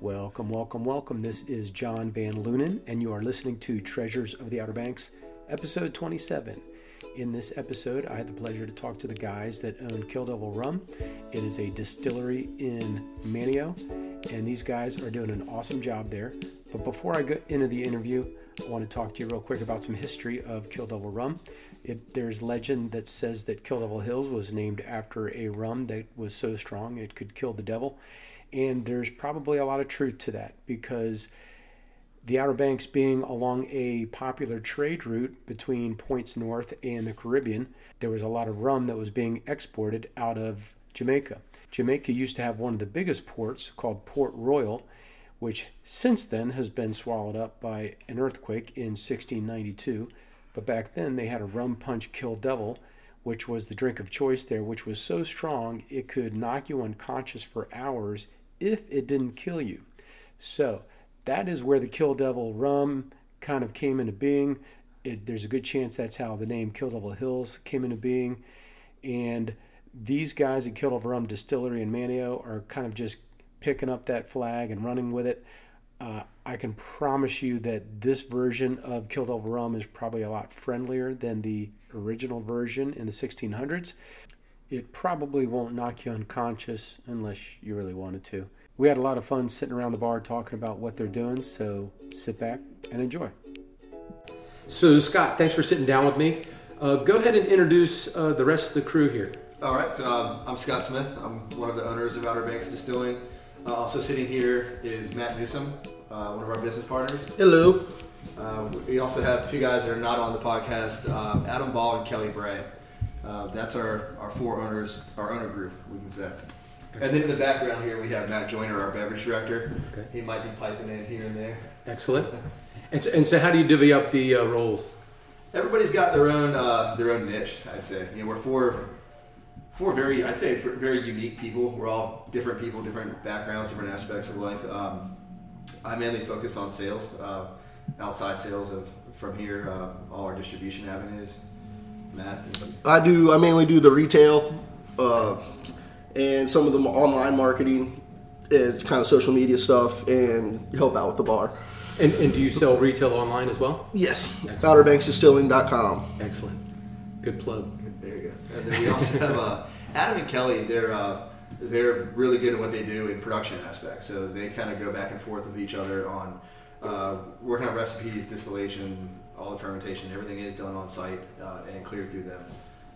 Welcome, welcome, welcome. This is John Van Lunen, and you are listening to Treasures of the Outer Banks, episode 27. In this episode, I had the pleasure to talk to the guys that own Kill Devil Rum. It is a distillery in Manteo, and these guys are doing an awesome job there. But before I get into the interview, I want to talk to you real quick about some history of Kill Devil Rum. It, there's legend that says that Kill Devil Hills was named after a rum that was so strong it could kill the devil. And there's probably a lot of truth to that because the Outer Banks being along a popular trade route between points north and the Caribbean, there was a lot of rum that was being exported out of Jamaica. Jamaica used to have one of the biggest ports called Port Royal, which since then has been swallowed up by an earthquake in 1692. But back then they had a rum punch kill devil, which was the drink of choice there, which was so strong it could knock you unconscious for hours if it didn't kill you. So that is where the Kill Devil rum kind of came into being. It, there's a good chance that's how the name Kill Devil Hills came into being. And these guys at Kill Devil Rum Distillery in Manteo are kind of just picking up that flag and running with it. Uh, I can promise you that this version of Kill Devil Rum is probably a lot friendlier than the original version in the 1600s. It probably won't knock you unconscious unless you really wanted to. We had a lot of fun sitting around the bar talking about what they're doing, so sit back and enjoy. So, Scott, thanks for sitting down with me. Uh, go ahead and introduce uh, the rest of the crew here. All right, so um, I'm Scott Smith. I'm one of the owners of Outer Banks Distilling. Uh, also sitting here is Matt Newsom, uh, one of our business partners. Hello. Uh, we also have two guys that are not on the podcast, um, Adam Ball and Kelly Bray. Uh, that's our, our four owners, our owner group, we can say. And then in the background here, we have Matt Joyner, our beverage director. Okay. He might be piping in here and there. Excellent. And so, and so how do you divvy up the uh, roles? Everybody's got their own uh, their own niche. I'd say. You know, we're four four very I'd say very unique people. We're all different people, different backgrounds, different aspects of life. Um, I mainly focus on sales, uh, outside sales of from here, uh, all our distribution avenues. Matt, I do. I mainly do the retail, uh, and some of the online marketing, is kind of social media stuff, and help out with the bar. And, and do you sell retail online as well? Yes, Excellent. OuterBanksDistilling.com. Excellent. Good plug. there you go. And then we also have uh, Adam and Kelly. They're uh, they're really good at what they do in production aspects. So they kind of go back and forth with each other on uh, working on recipes, distillation, all the fermentation. Everything is done on site uh, and cleared through them.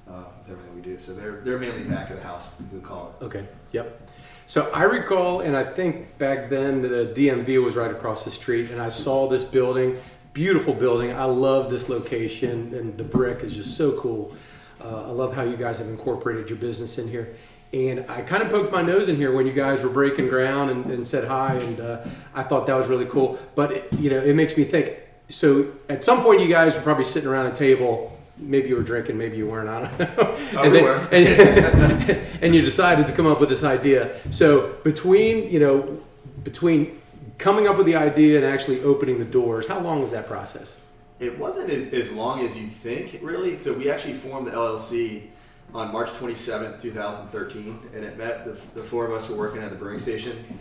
Uh, everything we do. So they're they're mainly back of the house. We call it. Okay. Yep. So I recall, and I think back then the DMV was right across the street, and I saw this building, beautiful building. I love this location, and the brick is just so cool. Uh, I love how you guys have incorporated your business in here. And I kind of poked my nose in here when you guys were breaking ground and, and said hi, and uh, I thought that was really cool. But it, you know, it makes me think. So at some point, you guys were probably sitting around a table. Maybe you were drinking, maybe you weren't. I don't know. Oh, and, we then- were. and, and you decided to come up with this idea. So between you know, between coming up with the idea and actually opening the doors, how long was that process? It wasn't as, as long as you think, really. So we actually formed the LLC on March 27th, 2013, and it met the, the four of us who were working at the brewing station.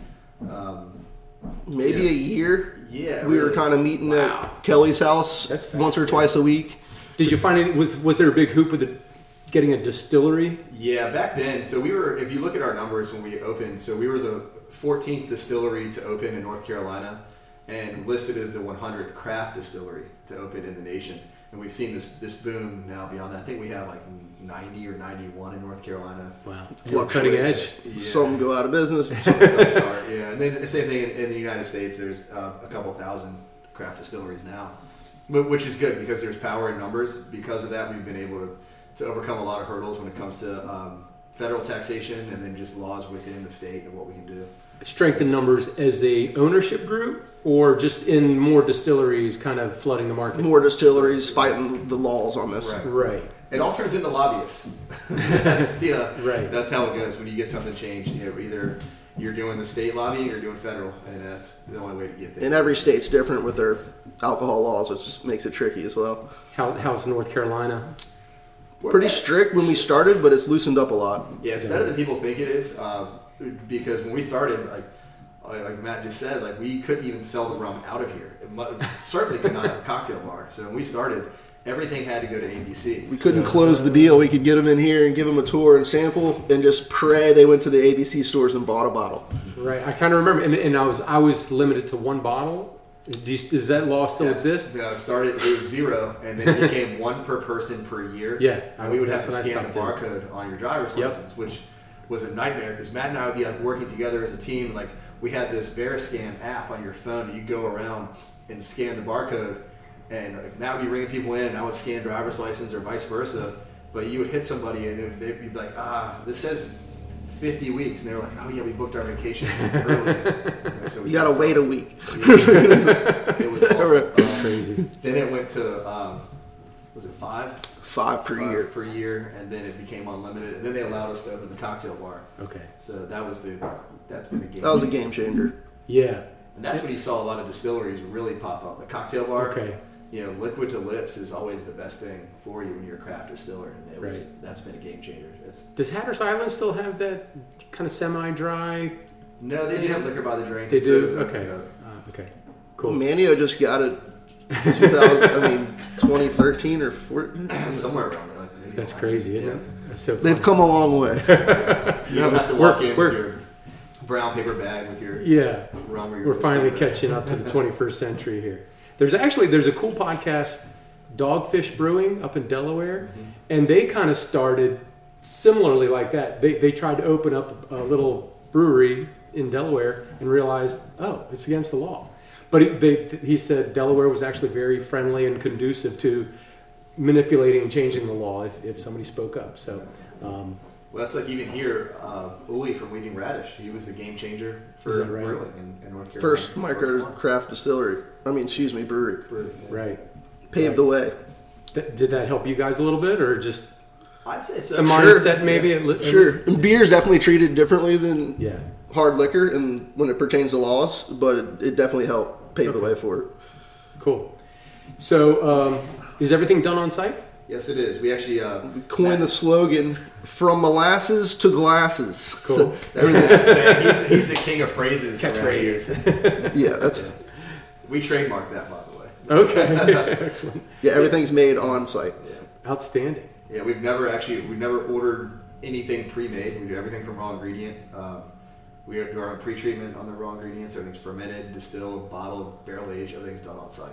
Um, Maybe Yeah. a year. yeah, We were kind of meeting Wow. at Kelly's house fast. once or twice a week. Did you find it was was there a big hoop with the getting a distillery? Yeah, back then. So we were, if you look at our numbers when we opened, so we were the 14th distillery to open in North Carolina and listed as the 100th craft distillery to open in the nation. And we've seen this this boom now beyond that. I think we have like 90 or 91 in North Carolina. Wow, You cutting edge. Yeah. Some go out of business. Some start, yeah. And then the same thing in, in the United States. There's uh, a couple thousand craft distilleries now, but, which is good because there's power in numbers. Because of that, we've been able to, to overcome a lot of hurdles when it comes to um, federal taxation and then just laws within the state and what we can do. Strength in numbers as a ownership group, or just in more distilleries, kind of flooding the market. More distilleries fighting the laws on this. Right. Right. It all turns into lobbyists. that's the uh, Right. That's how it goes when you get something changed. You know, either you're doing the state lobbying or doing federal, and that's the only way to get there. And every state's different with their alcohol laws, which makes it tricky as well. How, how's North Carolina? We're Pretty better- strict when we started, but it's loosened up a lot. Yeah, it's better than people think it is. Uh, because when we started, like like, like Matt just said, like we couldn't even sell the rum out of here. It mu- certainly could not have a cocktail bar. So when we started, everything had to go to ABC. We couldn't So- close the deal. We could get them in here and give them a tour and sample, and just pray they went to the ABC stores and bought a bottle. Right. I kind of remember, and, and I was I was limited to one bottle. Do you, does that law still Yeah. exist? No, it started. It was zero, and then it became one per person per year. Yeah, and we would that's have to when I scan the stopped barcode on your driver's Yep. license, which was a nightmare because Matt and I would be like working together as a team. Like we had this Veriscan app on your phone, and you go around and scan the barcode, and like, Matt would be ringing people in, and I would scan driver's license or vice versa. But you would hit somebody, and it would, they'd be like, "Ah, this says." 50 weeks, and they were like, "Oh yeah, we booked our vacation early." So we You gotta got wait a some- week. it was awful. Right. Um, crazy. then it went to um, was it five Five per Five year. per year, and then it became unlimited, and then they allowed us to open the cocktail bar. Okay. So that was the that's been the game. That was a game changer. Yeah. and that's when you saw a lot of distilleries really pop up. The cocktail bar, Okay. you know, liquid to lips is always the best thing for you when you're a craft distiller, and it was Right. that's been a game changer. It's Does Hatteras Island still have that kind of semi-dry? no, they do have liquor by the drink. They and so do. Okay. Coke. Uh, okay. Cool. Cool. Manteo just got it. 2000. I mean, 2013 or 14. somewhere around there. Like maybe That's five. crazy, isn't Yeah. it? That's so. They've come a long way. You don't have to walk We're- in we're- with your brown paper bag with your Yeah. rum or your We're finally whiskey. catching up to the 21st century here. There's actually there's a cool podcast, Dogfish Brewing, up in Delaware, mm-hmm. and they kind of started similarly like that. They they tried to open up a little brewery in Delaware and realized, oh, it's against the law. But he, they, he said Delaware was actually very friendly and conducive to manipulating and changing the law if, if somebody spoke up. So, um, Well, that's like even here, uh, Uli from Weeping Radish. He was the game changer for right? brewing in, in North Carolina. First micro craft distillery. I mean, excuse me, brewery. Brewery, yeah. right. Paved Right. the way. Th- did that help you guys a little bit, or just I'd say so. a Sure. mindset maybe? At li- Sure. And beer's definitely treated differently than Yeah. hard liquor and when it pertains to laws, but it, it definitely helped pave the way for it. Cool. So, um, is everything done on site? Yes, it is. We actually uh, Coined the slogan from molasses to glasses. Cool. So, That's what I'd say. He's, he's the king of phrases. around Catchphrase. here. yeah, that's We trademarked that, by the way. okay. Excellent. yeah, everything's made on site. Outstanding. Yeah, we've never actually we've never ordered anything pre-made. We do everything from raw ingredient. Um, we do our own pre-treatment on the raw ingredients. Everything's fermented, distilled, bottled, barrel aged. Everything's done on site.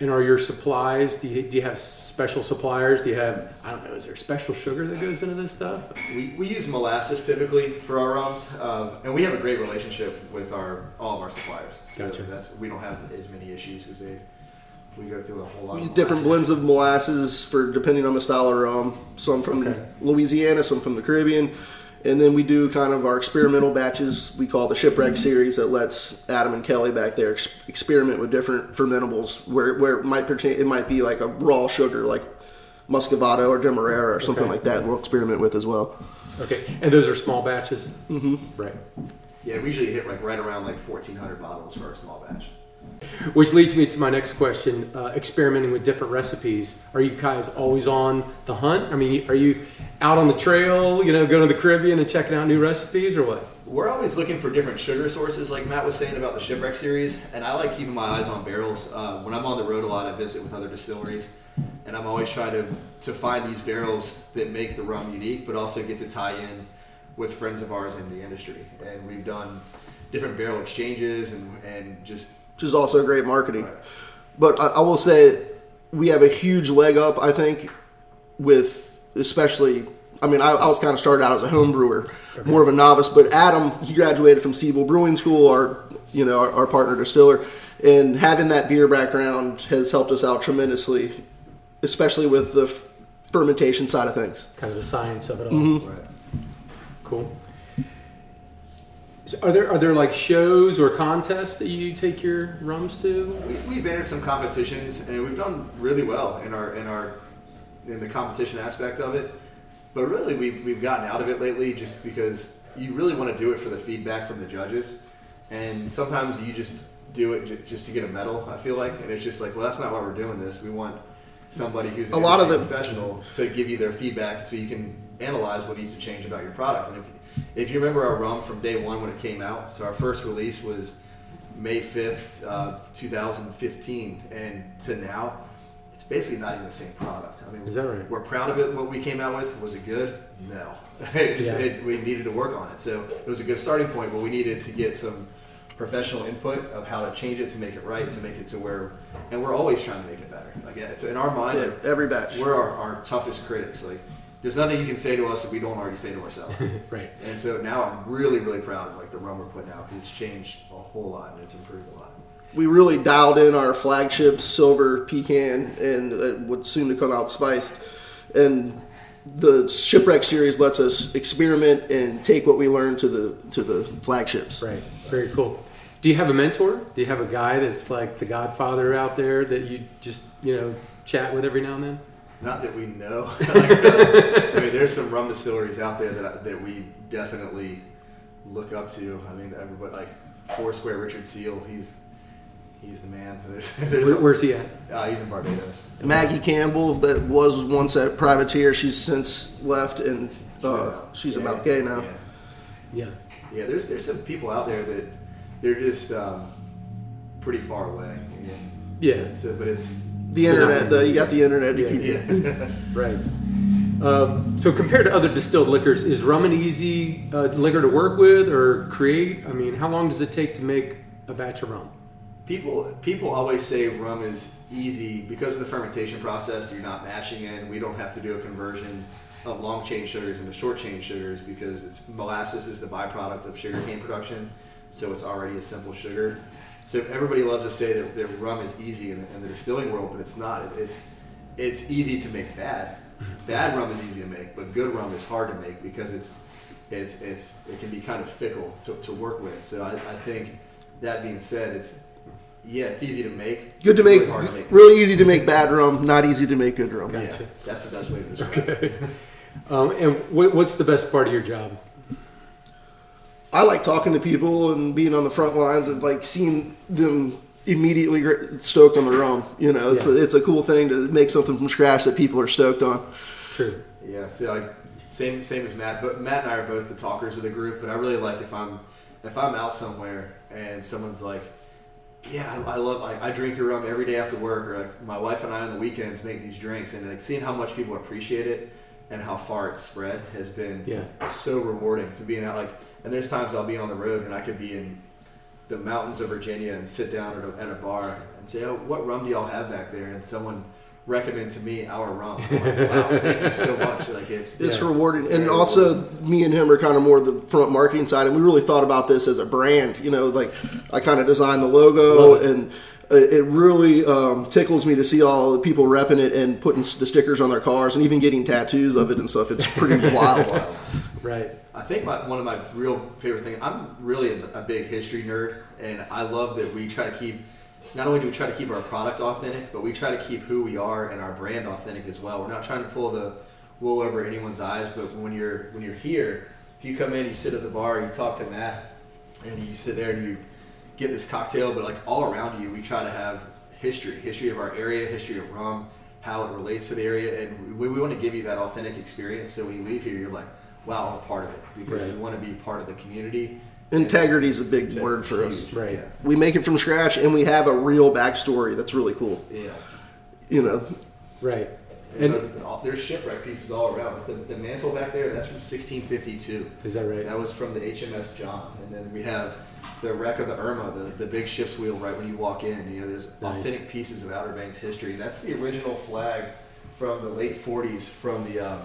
And are your supplies? Do you, do you have special suppliers? Do you have I don't know? Is there special sugar that goes into this stuff? We, we use molasses typically for our rums, um, and we have a great relationship with our all of our suppliers. So Gotcha. That's we don't have as many issues as they. We go through a whole lot. We of different molasses. blends of molasses for depending on the style of rum. Some from Okay. Louisiana, some from the Caribbean, and then we do kind of our experimental batches. We call the shipwreck series that lets Adam and Kelly back there ex- experiment with different fermentables where where it might pertain. It might be like a raw sugar like Muscovado or Demerara or something Okay. like that. We'll experiment with as well. Okay. And those are small batches. Mm-hmm. Right. Yeah, we usually hit like right around like 1,400 bottles for our small batch. Which leads me to my next question: uh, experimenting with different recipes. Are you guys always on the hunt? I mean, are you out on the trail? You know, going to the Caribbean and checking out new recipes, or what? We're always looking for different sugar sources, like Matt was saying about the shipwreck series, and I like keeping my eyes on barrels. Uh, when I'm on the road a lot, I visit with other distilleries, and I'm always trying to to find these barrels that make the rum unique, but also get to tie in with friends of ours in the industry. And we've done different barrel exchanges and and just which is also great marketing. Right. But I, I will say we have a huge leg up, I think, with especially. I mean, I, I was kind of started out as a home brewer, more of a novice. But Adam, he graduated from Siebel Brewing School, our you know our, our partner distiller, and having that beer background has helped us out tremendously, especially with the f- fermentation side of things. Kind of the science of it all. Mm-hmm. right. Cool. So are there are there like shows or contests that you take your rums to? We, we've entered some competitions and we've done really well in our in our in the competition aspect of it. But really, we've we've gotten out of it lately just because you really want to do it for the feedback from the judges, and sometimes you just do it ju- just to get a medal. I feel like, and it's just like, well, that's not why we're doing this. We want somebody who's A lot of the- professional to give you their feedback so you can analyze what needs to change about your product. And if if you remember our rum from day one when it came out, so our first release was May 5th, uh, 2015, and to now, it's basically not even the same product. I mean, Is that right? We're proud of it. What we came out with was it good? No, it just, Yeah. it, we needed to work on it. So it was a good starting point, but we needed to get some professional input of how to change it to make it right, to make it to where, and we're always trying to make it better. Like it's in our mind, Yeah, every batch. we're our, our toughest critics. Like there's nothing you can say to us that we don't already say to ourselves. Right. and so now I'm really, really proud of like the rum we're putting out because it's changed a whole lot and it's improved a lot. we really dialed in our flagship silver pecan and uh, what's soon to come out spiced and the shipwreck series lets us experiment and take what we learned to the to the flagships Right. Very cool. Do you have a mentor? Do you have a guy that's like the godfather out there that you just, you know, chat with every now and then? Not that we know. Like, uh, I mean, there's some rum distilleries out there that, I- that we definitely look up to. I mean, everybody like Foursquare Richard Seale. He's he's the man. There's, there's Where, a- where's he at? uh, he's in Barbados. maggie campbell that was once at privateer she's since left and uh, she's Yeah, about gay now Yeah. Yeah. Yeah, there's there's some people out there that they're just um, pretty far away. Yeah. Yeah. It's, uh, but it's the internet though you got the internet to Yeah. keep yeah. Right. Um, so compared to other distilled liquors, is rum an easy uh, liquor to work with or create? I mean, how long does it take to make a batch of rum? People people always say rum is easy because of the fermentation process. You're not mashing in. We don't have to do a conversion of long chain sugars into short chain sugars because it's molasses is the byproduct of sugarcane production, so it's already a simple sugar. So everybody loves to say that, that rum is easy in the, in the distilling world, but it's not. It, it's it's easy to make bad. Bad rum is easy to make, but good rum is hard to make because it's it's it's it can be kind of fickle to, to work with. So I, I think that being said, it's yeah, it's easy to make. good to make really hard to make. really easy to make bad rum not easy to make good rum Got Yeah, that's the best way to describe it. Um, and what, what's the best part of your job? I like talking to people and being on the front lines and like seeing them immediately stoked on the rum. You know, it's Yeah. a, it's a cool thing to make something from scratch that people are stoked on. True. Yeah, see, like same same as Matt, but Matt and I are both the talkers of the group. But I really like if I'm if I'm out somewhere and someone's like, "Yeah, I, I love I, I drink your rum every day after work," or like my wife and I on the weekends make these drinks, and like seeing how much people appreciate it and how far it's spread has been Yeah. so rewarding to being out. Like, and there's times I'll be on the road and I could be in the mountains of Virginia and sit down at a, at a bar and say, "Oh, what rum do y'all have back there?" And someone recommend to me our rum. I'm like, wow, thank you so much. Like it's It's Yeah. rewarding, It's and very also me and him are kind of more the front marketing side, and we really thought about this as a brand. You know, like I kind of designed the logo, Love it. and it really um, tickles me to see all the people repping it and putting the stickers on their cars, and even getting tattoos of it and stuff. It's pretty wild. Right. I think my, one of my real favorite things. I'm really a, a big history nerd, and I love that we try to keep. Not only do we try to keep our product authentic, but we try to keep who we are and our brand authentic as well. We're not trying to pull the wool over anyone's eyes, but when you're when you're here, if you come in, you sit at the bar, you talk to Matt, and you sit there and you get this cocktail, but like all around you, we try to have history, history of our area, history of rum, how it relates to the area, and we, we want to give you that authentic experience. So when you leave here, you're like, wow, I'm a part of it because Right. we want to be part of the community. Integrity is a big It's word for us. huge. Right. We make it from scratch, and we have a real backstory that's really cool. Yeah. yeah. You know, Right. And And all- there's shipwreck pieces all around. The, the mantle back there, that's from 1652. is that right? That was from the HMS John. And then we have the wreck of the Irma, the, the big ship's wheel right when you walk in. You know, there's Nice. authentic pieces of Outer Banks history. That's the original flag from the late 40s from the um,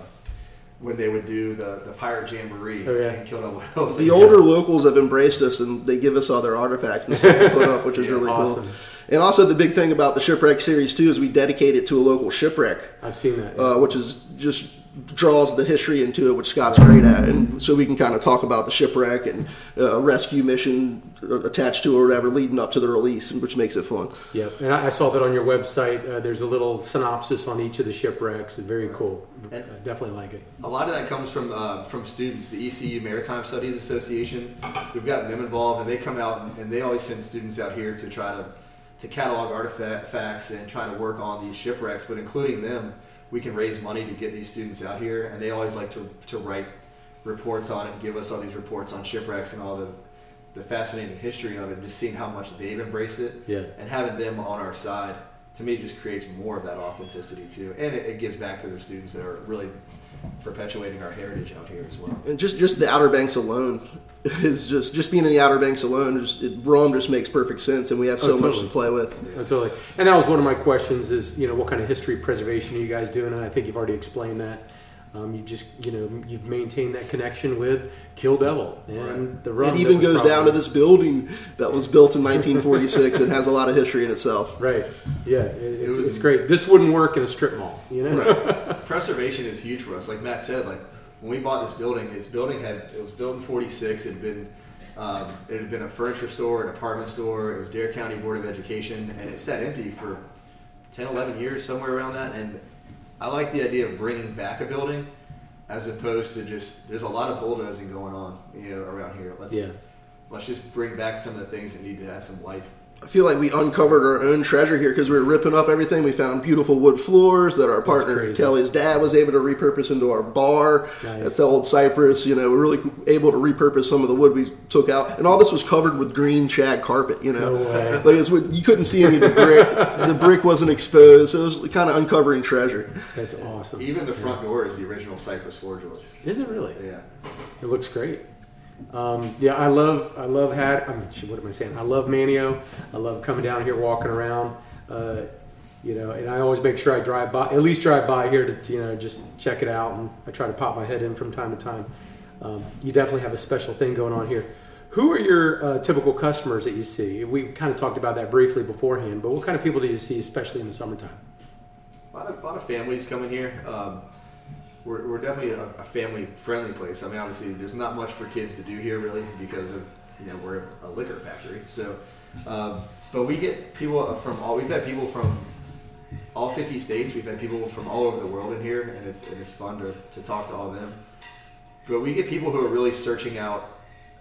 when they would do the, the pirate jamboree Oh, yeah. in Kill No Whales. the older locals have embraced us, and they give us all their artifacts and stuff to put up, which is Yeah, really awesome. cool. And also, the big thing about the shipwreck series too is we dedicate it to a local shipwreck. I've seen that. uh, which is just draws the history into it, which Scott's great at, and so we can kind of talk about the shipwreck and uh, rescue mission attached to it or whatever, leading up to the release, which makes it fun. Yep. And I, I saw that on your website. Uh, there's a little synopsis on each of the shipwrecks. And very cool. And I And- definitely like it. A lot of that comes from uh, from students. The ECU Maritime Studies Association. We've gotten them involved, and they come out and, and they always send students out here to try to to catalog artifacts and try to work on these shipwrecks. But including them, we can raise money to get these students out here, and they always like to to write reports on it, and give us all these reports on shipwrecks and all the the fascinating history of it, and just seeing how much they've embraced it, Yeah. and having them on our side, to me, just creates more of that authenticity too, and it, it gives back to the students that are really perpetuating our heritage out here as well. And just just the Outer Banks alone is just just being in the Outer Banks alone. Just, it, Rome just makes perfect sense, and we have oh, so Oh, much to play with. Oh, totally. And that was one of my questions is, you know, what kind of history preservation are you guys doing? And I think you've already explained that. Um, you just, you know, you've maintained that connection with Kill Devil and the rum. It even was goes down to this building that was built in 1946 and has a lot of history in itself. Right. Yeah. It, it's, was- it's great. This wouldn't work in a strip mall, you know? preservation is huge for us. Like Matt said, like when we bought this building, this building had it was built in '46. It had been um, it had been a furniture store, a department store. It was Dare County Board of Education, and it sat empty for 10, 11 years, somewhere around that. And I like the idea of bringing back a building as opposed to just there's a lot of bulldozing going on, you know, around here. Let's Yeah. let's just bring back some of the things that need to have some life. I feel like we uncovered our own treasure here because we were ripping up everything. We found beautiful wood floors that our partner. Kelly's dad was able to repurpose into our bar. Nice. That's the old cypress. You know, we're really able to repurpose some of the wood we took out, and all this was covered with green shag carpet. You know, No way. like it's, what- you couldn't see any of the brick. the brick wasn't exposed, so it was kind of uncovering treasure. That's awesome. Even the front door is the original Cypress Forge wood. Is it really? Yeah. It looks great. Um, yeah, I love I love had I mean, what am I saying? I love Manteo. I love coming down here, walking around. Uh, you know, and I always make sure I drive by, at least drive by here to you know just check it out, and I try to pop my head in from time to time. Um, you definitely have a special thing going on here. Who are your uh, typical customers that you see? We kind of talked about that briefly beforehand, but what kind of people do you see, especially in the summertime? A lot of, lot of families coming here. Um, we're, we're definitely a, a family friendly place. I mean, obviously, there's not much for kids to do here really because of you know we're a liquor factory. So, um, but we get people from all. We've had people from all 50 states. We've had people from all over the world in here, and it's and it's fun to, to talk to all of them. But we get people who are really searching out.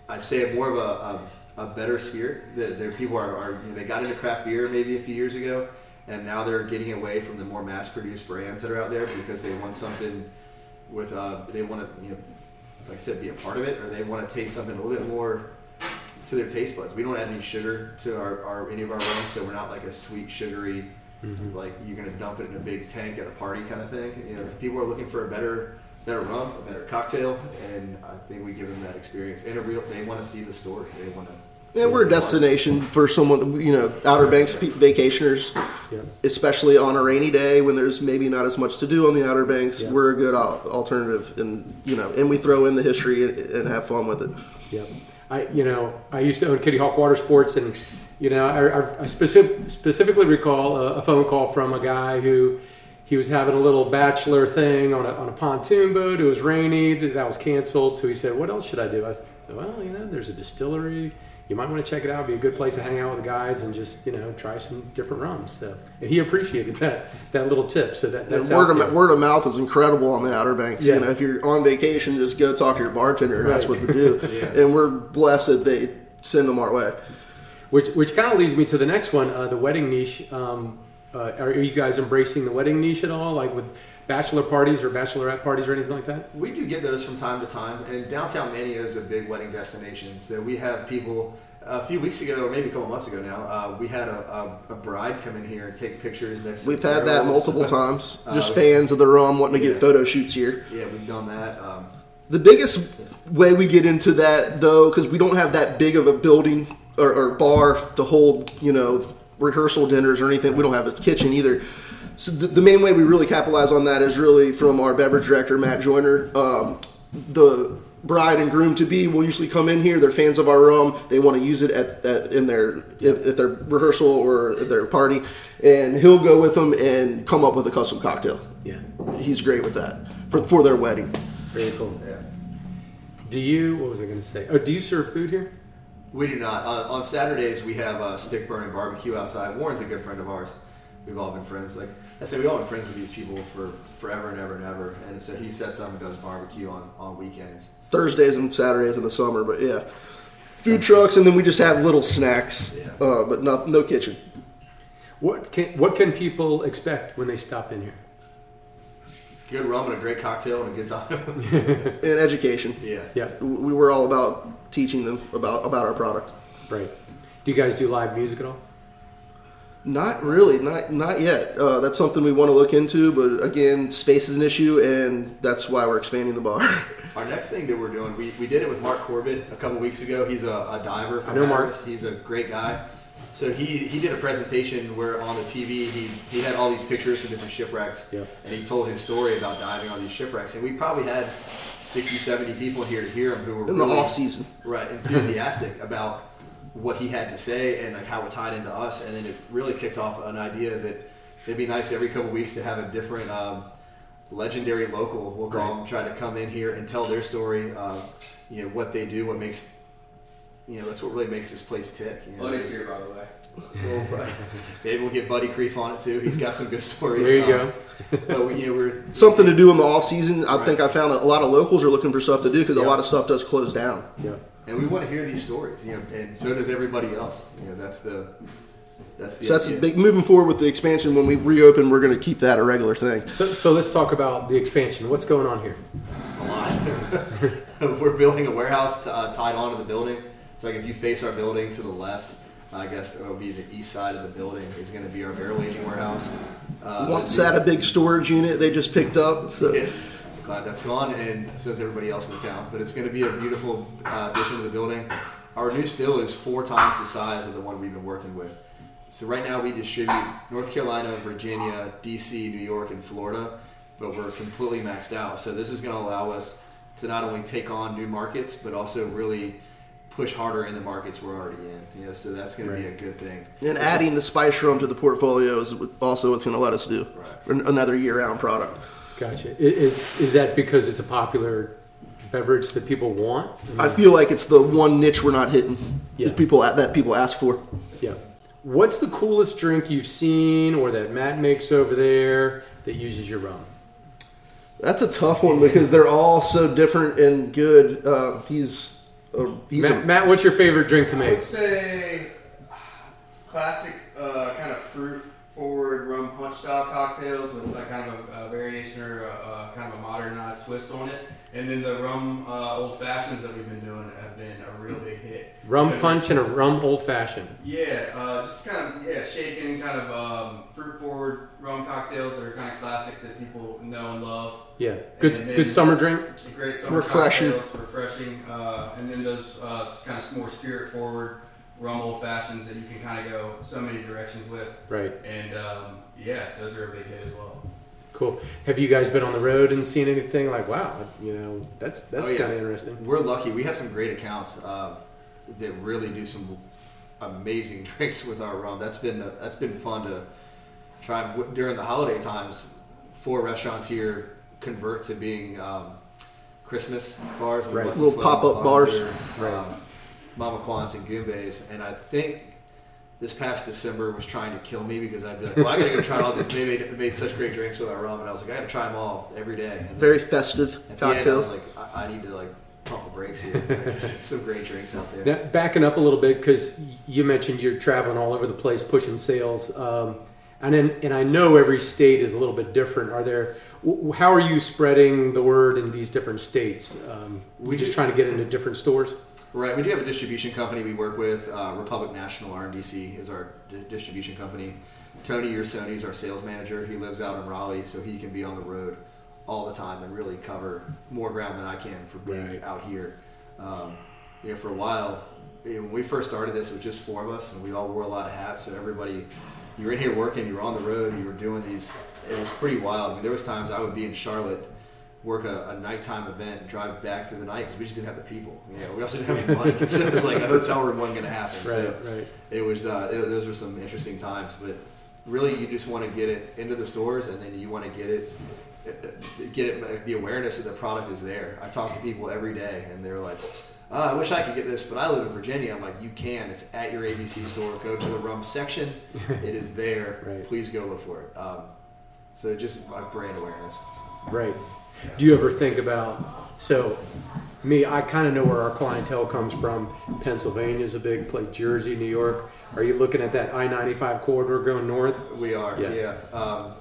I'd say more of a, a, a better spirit. That there people are, are you know, they got into craft beer maybe a few years ago, and now they're getting away from the more mass-produced brands that are out there because they want something with uh, they want to you know like I said be a part of it or they want to taste something a little bit more to their taste buds. We don't add any sugar to our, our any of our rums, so we're not like a sweet sugary like you're gonna dump it in a big tank at a party kind of thing. You know, people are looking for a better better rum, a better cocktail, and I think we give them that experience. And a real they want to see the store. They want to. Yeah, we're a destination for someone, you know, Outer Banks pe- vacationers, Yeah. especially on a rainy day when there's maybe not as much to do on the Outer Banks. Yeah. We're a good al- alternative, and you know, and we throw in the history and, and have fun with it. Yeah, I you know I used to own Kitty Hawk Water Sports, and you know I, I, I specific, specifically recall a, a phone call from a guy who he was having a little bachelor thing on a, on a pontoon boat. It was rainy, that, that was canceled. So he said, "What else should I do?" I said, "Well, you know, there's a distillery." You might want to check it out. It'd be a good place to hang out with the guys and just you know try some different rums. So and he appreciated that that little tip. So that that's word of, word of mouth is incredible on the Outer Banks. Yeah. You know, if you're on vacation, just go talk to your bartender, and that's what to do. Yeah. And we're blessed that they send them our way. Which, which kind of leads me to the next one, uh, the wedding niche. Um, uh, are you guys embracing the wedding niche at all, like with bachelor parties or bachelorette parties or anything like that? We do get those from time to time, and downtown Manteo is a big wedding destination. So we have people. A few weeks ago, or maybe a couple months ago now, uh, we had a, a, a bride come in here and take pictures next. to We've the had that multiple times. Just Uh, fans of the rum wanting to yeah. get photo shoots here. Yeah, we've done that. Um, The biggest way we get into that, though, because we don't have that big of a building or, or bar to hold, you know, rehearsal dinners or anything. We don't have a kitchen either. So the, the main way we really capitalize on that is really from our beverage director Matt Joyner. Um, the bride and groom to be will usually come in here. They're fans of our rum. They want to use it at, at in their at, at their rehearsal or at their party, and he'll go with them and come up with a custom cocktail. Yeah, He's great with that for for their wedding. very cool. yeah. Do you? What was I going to say? Oh, do you serve food here? We do not. On, on Saturdays, we have a stick burning barbecue outside. Warren's a good friend of ours. We've all been friends. Like I said, we've all been friends with these people for forever and ever and ever. And so he sets up and does barbecue on, on weekends. Thursdays and Saturdays in the summer, but yeah, food trucks, and then we just have little snacks, Yeah. uh, but not no kitchen. What can What can people expect when they stop in here? good rum and a great cocktail and a good time. And education. yeah. Yeah, We were all about teaching them about about our product. right. Do you guys do live music at all? Not really, not not yet. Uh, that's something we want to look into, but again, space is an issue, and that's why we're expanding the bar. Our next thing that we're doing, we, we did it with Mark Corbett a couple weeks ago. He's a, a diver. From I know Mark. He's a great guy. So he, he did a presentation where on the TV he, he had all these pictures of different shipwrecks, Yep. and he told his story about diving on these shipwrecks. And we probably had 60, 70 people here to hear him who were In the off season, right enthusiastic about what he had to say and like how it tied into us. And then it really kicked off an idea that it'd be nice every couple weeks to have a different um, legendary local. We'll call Right. them try to come in here and tell their story. Um, you know what they do, what makes you know that's what really makes this place tick. You know? Buddy's here, by the way. Well. Maybe we'll get Buddy Creef on it too. He's got some good stories. There you Um, go. But we, you know, we're something to do in the off season. I Right. think I found that a lot of locals are looking for stuff to do because Yeah. a lot of stuff does close down. Yeah. And we want to hear these stories. You know, and so does everybody else. You know, that's the that's the So that's a big moving forward with the expansion. When we reopen, we're going to keep that a regular thing. So, so let's talk about the expansion. What's going on here? a lot. We're building a warehouse t- uh, tied onto the building. It's like if you face our building to the left, I guess it will be the east side of the building is going to be our barrel aging warehouse. Uh, Once the- had a big storage unit they just picked up. So. Yeah, glad that's gone, and so is everybody else in the town. But it's going to be a beautiful uh, addition to the building. Our new still is four times the size of the one we've been working with. So right now we distribute North Carolina, Virginia, DC, New York, and Florida, but we're completely maxed out. So this is going to allow us to not only take on new markets, but also really push harder in the markets we're already in. You know, so that's going to be a good thing. And adding the spice room to the portfolio is also what's going to let us do Right. Another year-round product. Gotcha. I- i- Is that because it's a popular beverage that people want? I feel like it's the one niche we're not hitting. Yeah. Is people that people ask for. Yeah. What's the coolest drink you've seen or that Matt makes over there that uses your rum? That's a tough one because they're all so different and good. Uh, he's a, he's Matt, a, Matt, what's your favorite drink to make? I make? would say classic uh, kind of fruit forward rum punch style cocktails with like kind of a, a variation or a, a kind of a modernized twist on it. And then the rum uh, old fashions that we've been doing have been a real big hit. Rum Because punch and a rum old fashioned. Yeah, uh, just kind of yeah, shaken kind of um, fruit forward rum cocktails that are kind of classic that people know and love. Yeah. Good good summer drink. Great summer Refreshing. cocktails, refreshing, uh, and then those uh, kind of more spirit forward rum old fashions that you can kind of go so many directions with, Right. and um, yeah, those are a big hit as well. Cool. Have you guys been on the road and seen anything like wow, you know, that's that's Oh, yeah. kind of interesting. We're lucky. We have some great accounts uh, that really do some amazing drinks with our rum. That's been that's been fun to try during the holiday times. Four restaurants here convert to being um, Christmas bars, Right. Little pop-up bars. are, Right. Um, Mama Kwan's and Goombays, and I think. This past December was trying to kill me because I'd be like, "Well, I gotta go try all these." They made, they made such great drinks with our rum, and I was like, "I gotta try them all every day." And then- very festive at the end, I was cocktails. like, I, I need to like pump the brakes here. There's some great drinks out there. Now, backing up a little bit because you mentioned you're traveling all over the place pushing sales, um, and then, and I know every state is a little bit different. Are there? w- How are you spreading the word in these different states? Um, we just trying to get into different stores. Right, we do have a distribution company we work with. Uh, Republic National RNDC is our di- distribution company. Tony Ursoni is our sales manager. He lives out in Raleigh, so he can be on the road all the time and really cover more ground than I can for being Right. out here. Um, you know, for a while, when we first started this, it was just four of us, and we all wore a lot of hats. So everybody, you were in here working, you were on the road, you were doing these. It was pretty wild. I mean, there was times I would be in Charlotte, work a, a nighttime event, and drive back through the night because we just didn't have the people. You know, we also didn't have the money, so it was like a hotel room wasn't going to happen. So right. it was uh, it, those were some interesting times but really you just want to get it into the stores and then you want to get it get it the awareness of the product is there i talk to people every day and they're like oh, i wish i could get this but i live in virginia i'm like you can it's at your abc store go to the rum section it is there Right. please go look for it um, so just like brand awareness Right. Do you ever think about so me? I kind of know where our clientele comes from. Pennsylvania is a big place. Jersey, New York. Are you looking at that I ninety five corridor going north? we are Yeah. yeah, Um,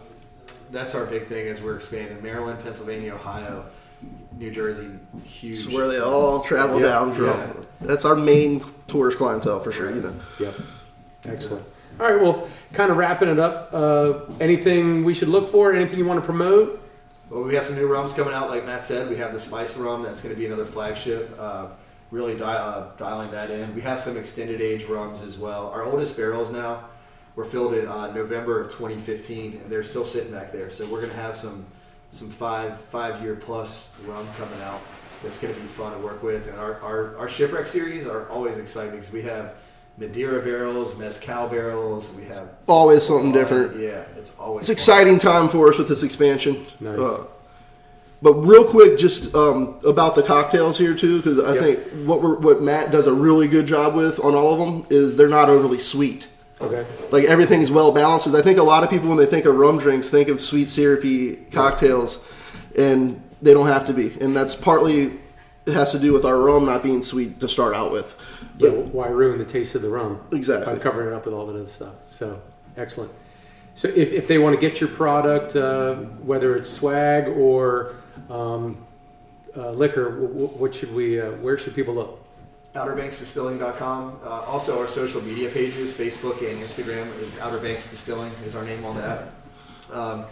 that's our big thing as we're expanding. Maryland, Pennsylvania, Ohio, New Jersey, huge. It's where they all travel Yeah. down from. Yeah. That's our main tourist clientele for sure. You know. Yep. Excellent. All right. Well, kind of wrapping it up. Uh, anything we should look for? Anything you want to promote? Well, we have some new rums coming out, like Matt said. We have the spice rum that's going to be another flagship. Uh, really uh, dialing that in. We have some extended age rums as well. Our oldest barrels now were filled in uh, November of 2015, and they're still sitting back there. So we're going to have some some five five year plus rum coming out. That's going to be fun to work with. And our, our, our shipwreck series are always exciting because we have Madeira barrels, mezcal barrels. We have Always something different. Yeah, it's always It's fun. exciting time for us with this expansion. Nice. Uh, but real quick, just um, about the cocktails here too, because I Yep. think what we're, what Matt does a really good job with on all of them is they're not overly sweet. Okay. Like everything's well balanced. Because I think a lot of people when they think of rum drinks think of sweet syrupy cocktails, and they don't have to be. And that's partly it has to do with our rum not being sweet to start out with. Yeah. Why ruin the taste of the rum? Exactly. By covering it up with all that other stuff. So excellent. So if, if they want to get your product, uh, whether it's swag or um, uh, liquor, w- w- what should we? Uh, where should people look? OuterBanksDistilling.com. Uh, also, our social media pages, Facebook and Instagram, is Outer Banks Distilling is our name on that. Um,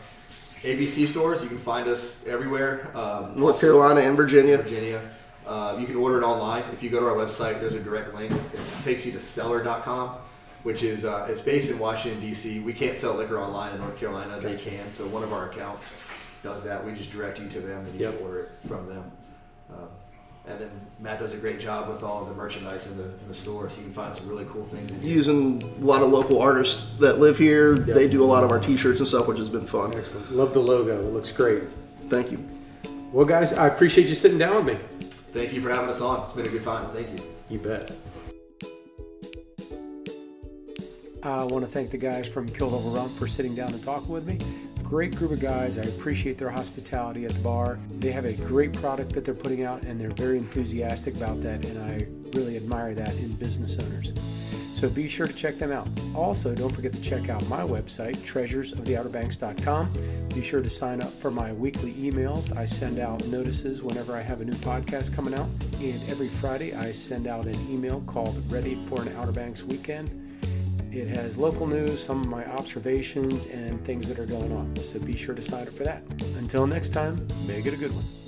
ABC stores, you can find us everywhere. Um, North also Carolina and Virginia. Virginia. Uh, you can order it online. If you go to our website, there's a direct link. It takes you to seller.com, which is uh, it's based in Washington D.C. We can't sell liquor online in North Carolina. They can. So one of our accounts does that. We just direct you to them, and you Yep. can order it from them. Um, and then Matt does a great job with all of the merchandise in the, in the store, so you can find some really cool things. Using a lot of local artists that live here. Yep. They do a lot of our T-shirts and stuff, which has been fun. Excellent. Love the logo. It looks great. Thank you. Well, guys, I appreciate you sitting down with me. Thank you for having us on. It's been a good time. Thank you. You bet. I want to thank the guys from Kill Devil Rum for sitting down and talking with me. Great group of guys. I appreciate their hospitality at the bar. They have a great product that they're putting out, and they're very enthusiastic about that, and I really admire that in business owners. So be sure to check them out. Also, don't forget to check out my website, treasuresoftheouterbanks.com. Be sure to sign up for my weekly emails. I send out notices whenever I have a new podcast coming out. And every Friday, I send out an email called Ready for an Outer Banks Weekend. It has local news, some of my observations, and things that are going on. So be sure to sign up for that. Until next time, make it a good one.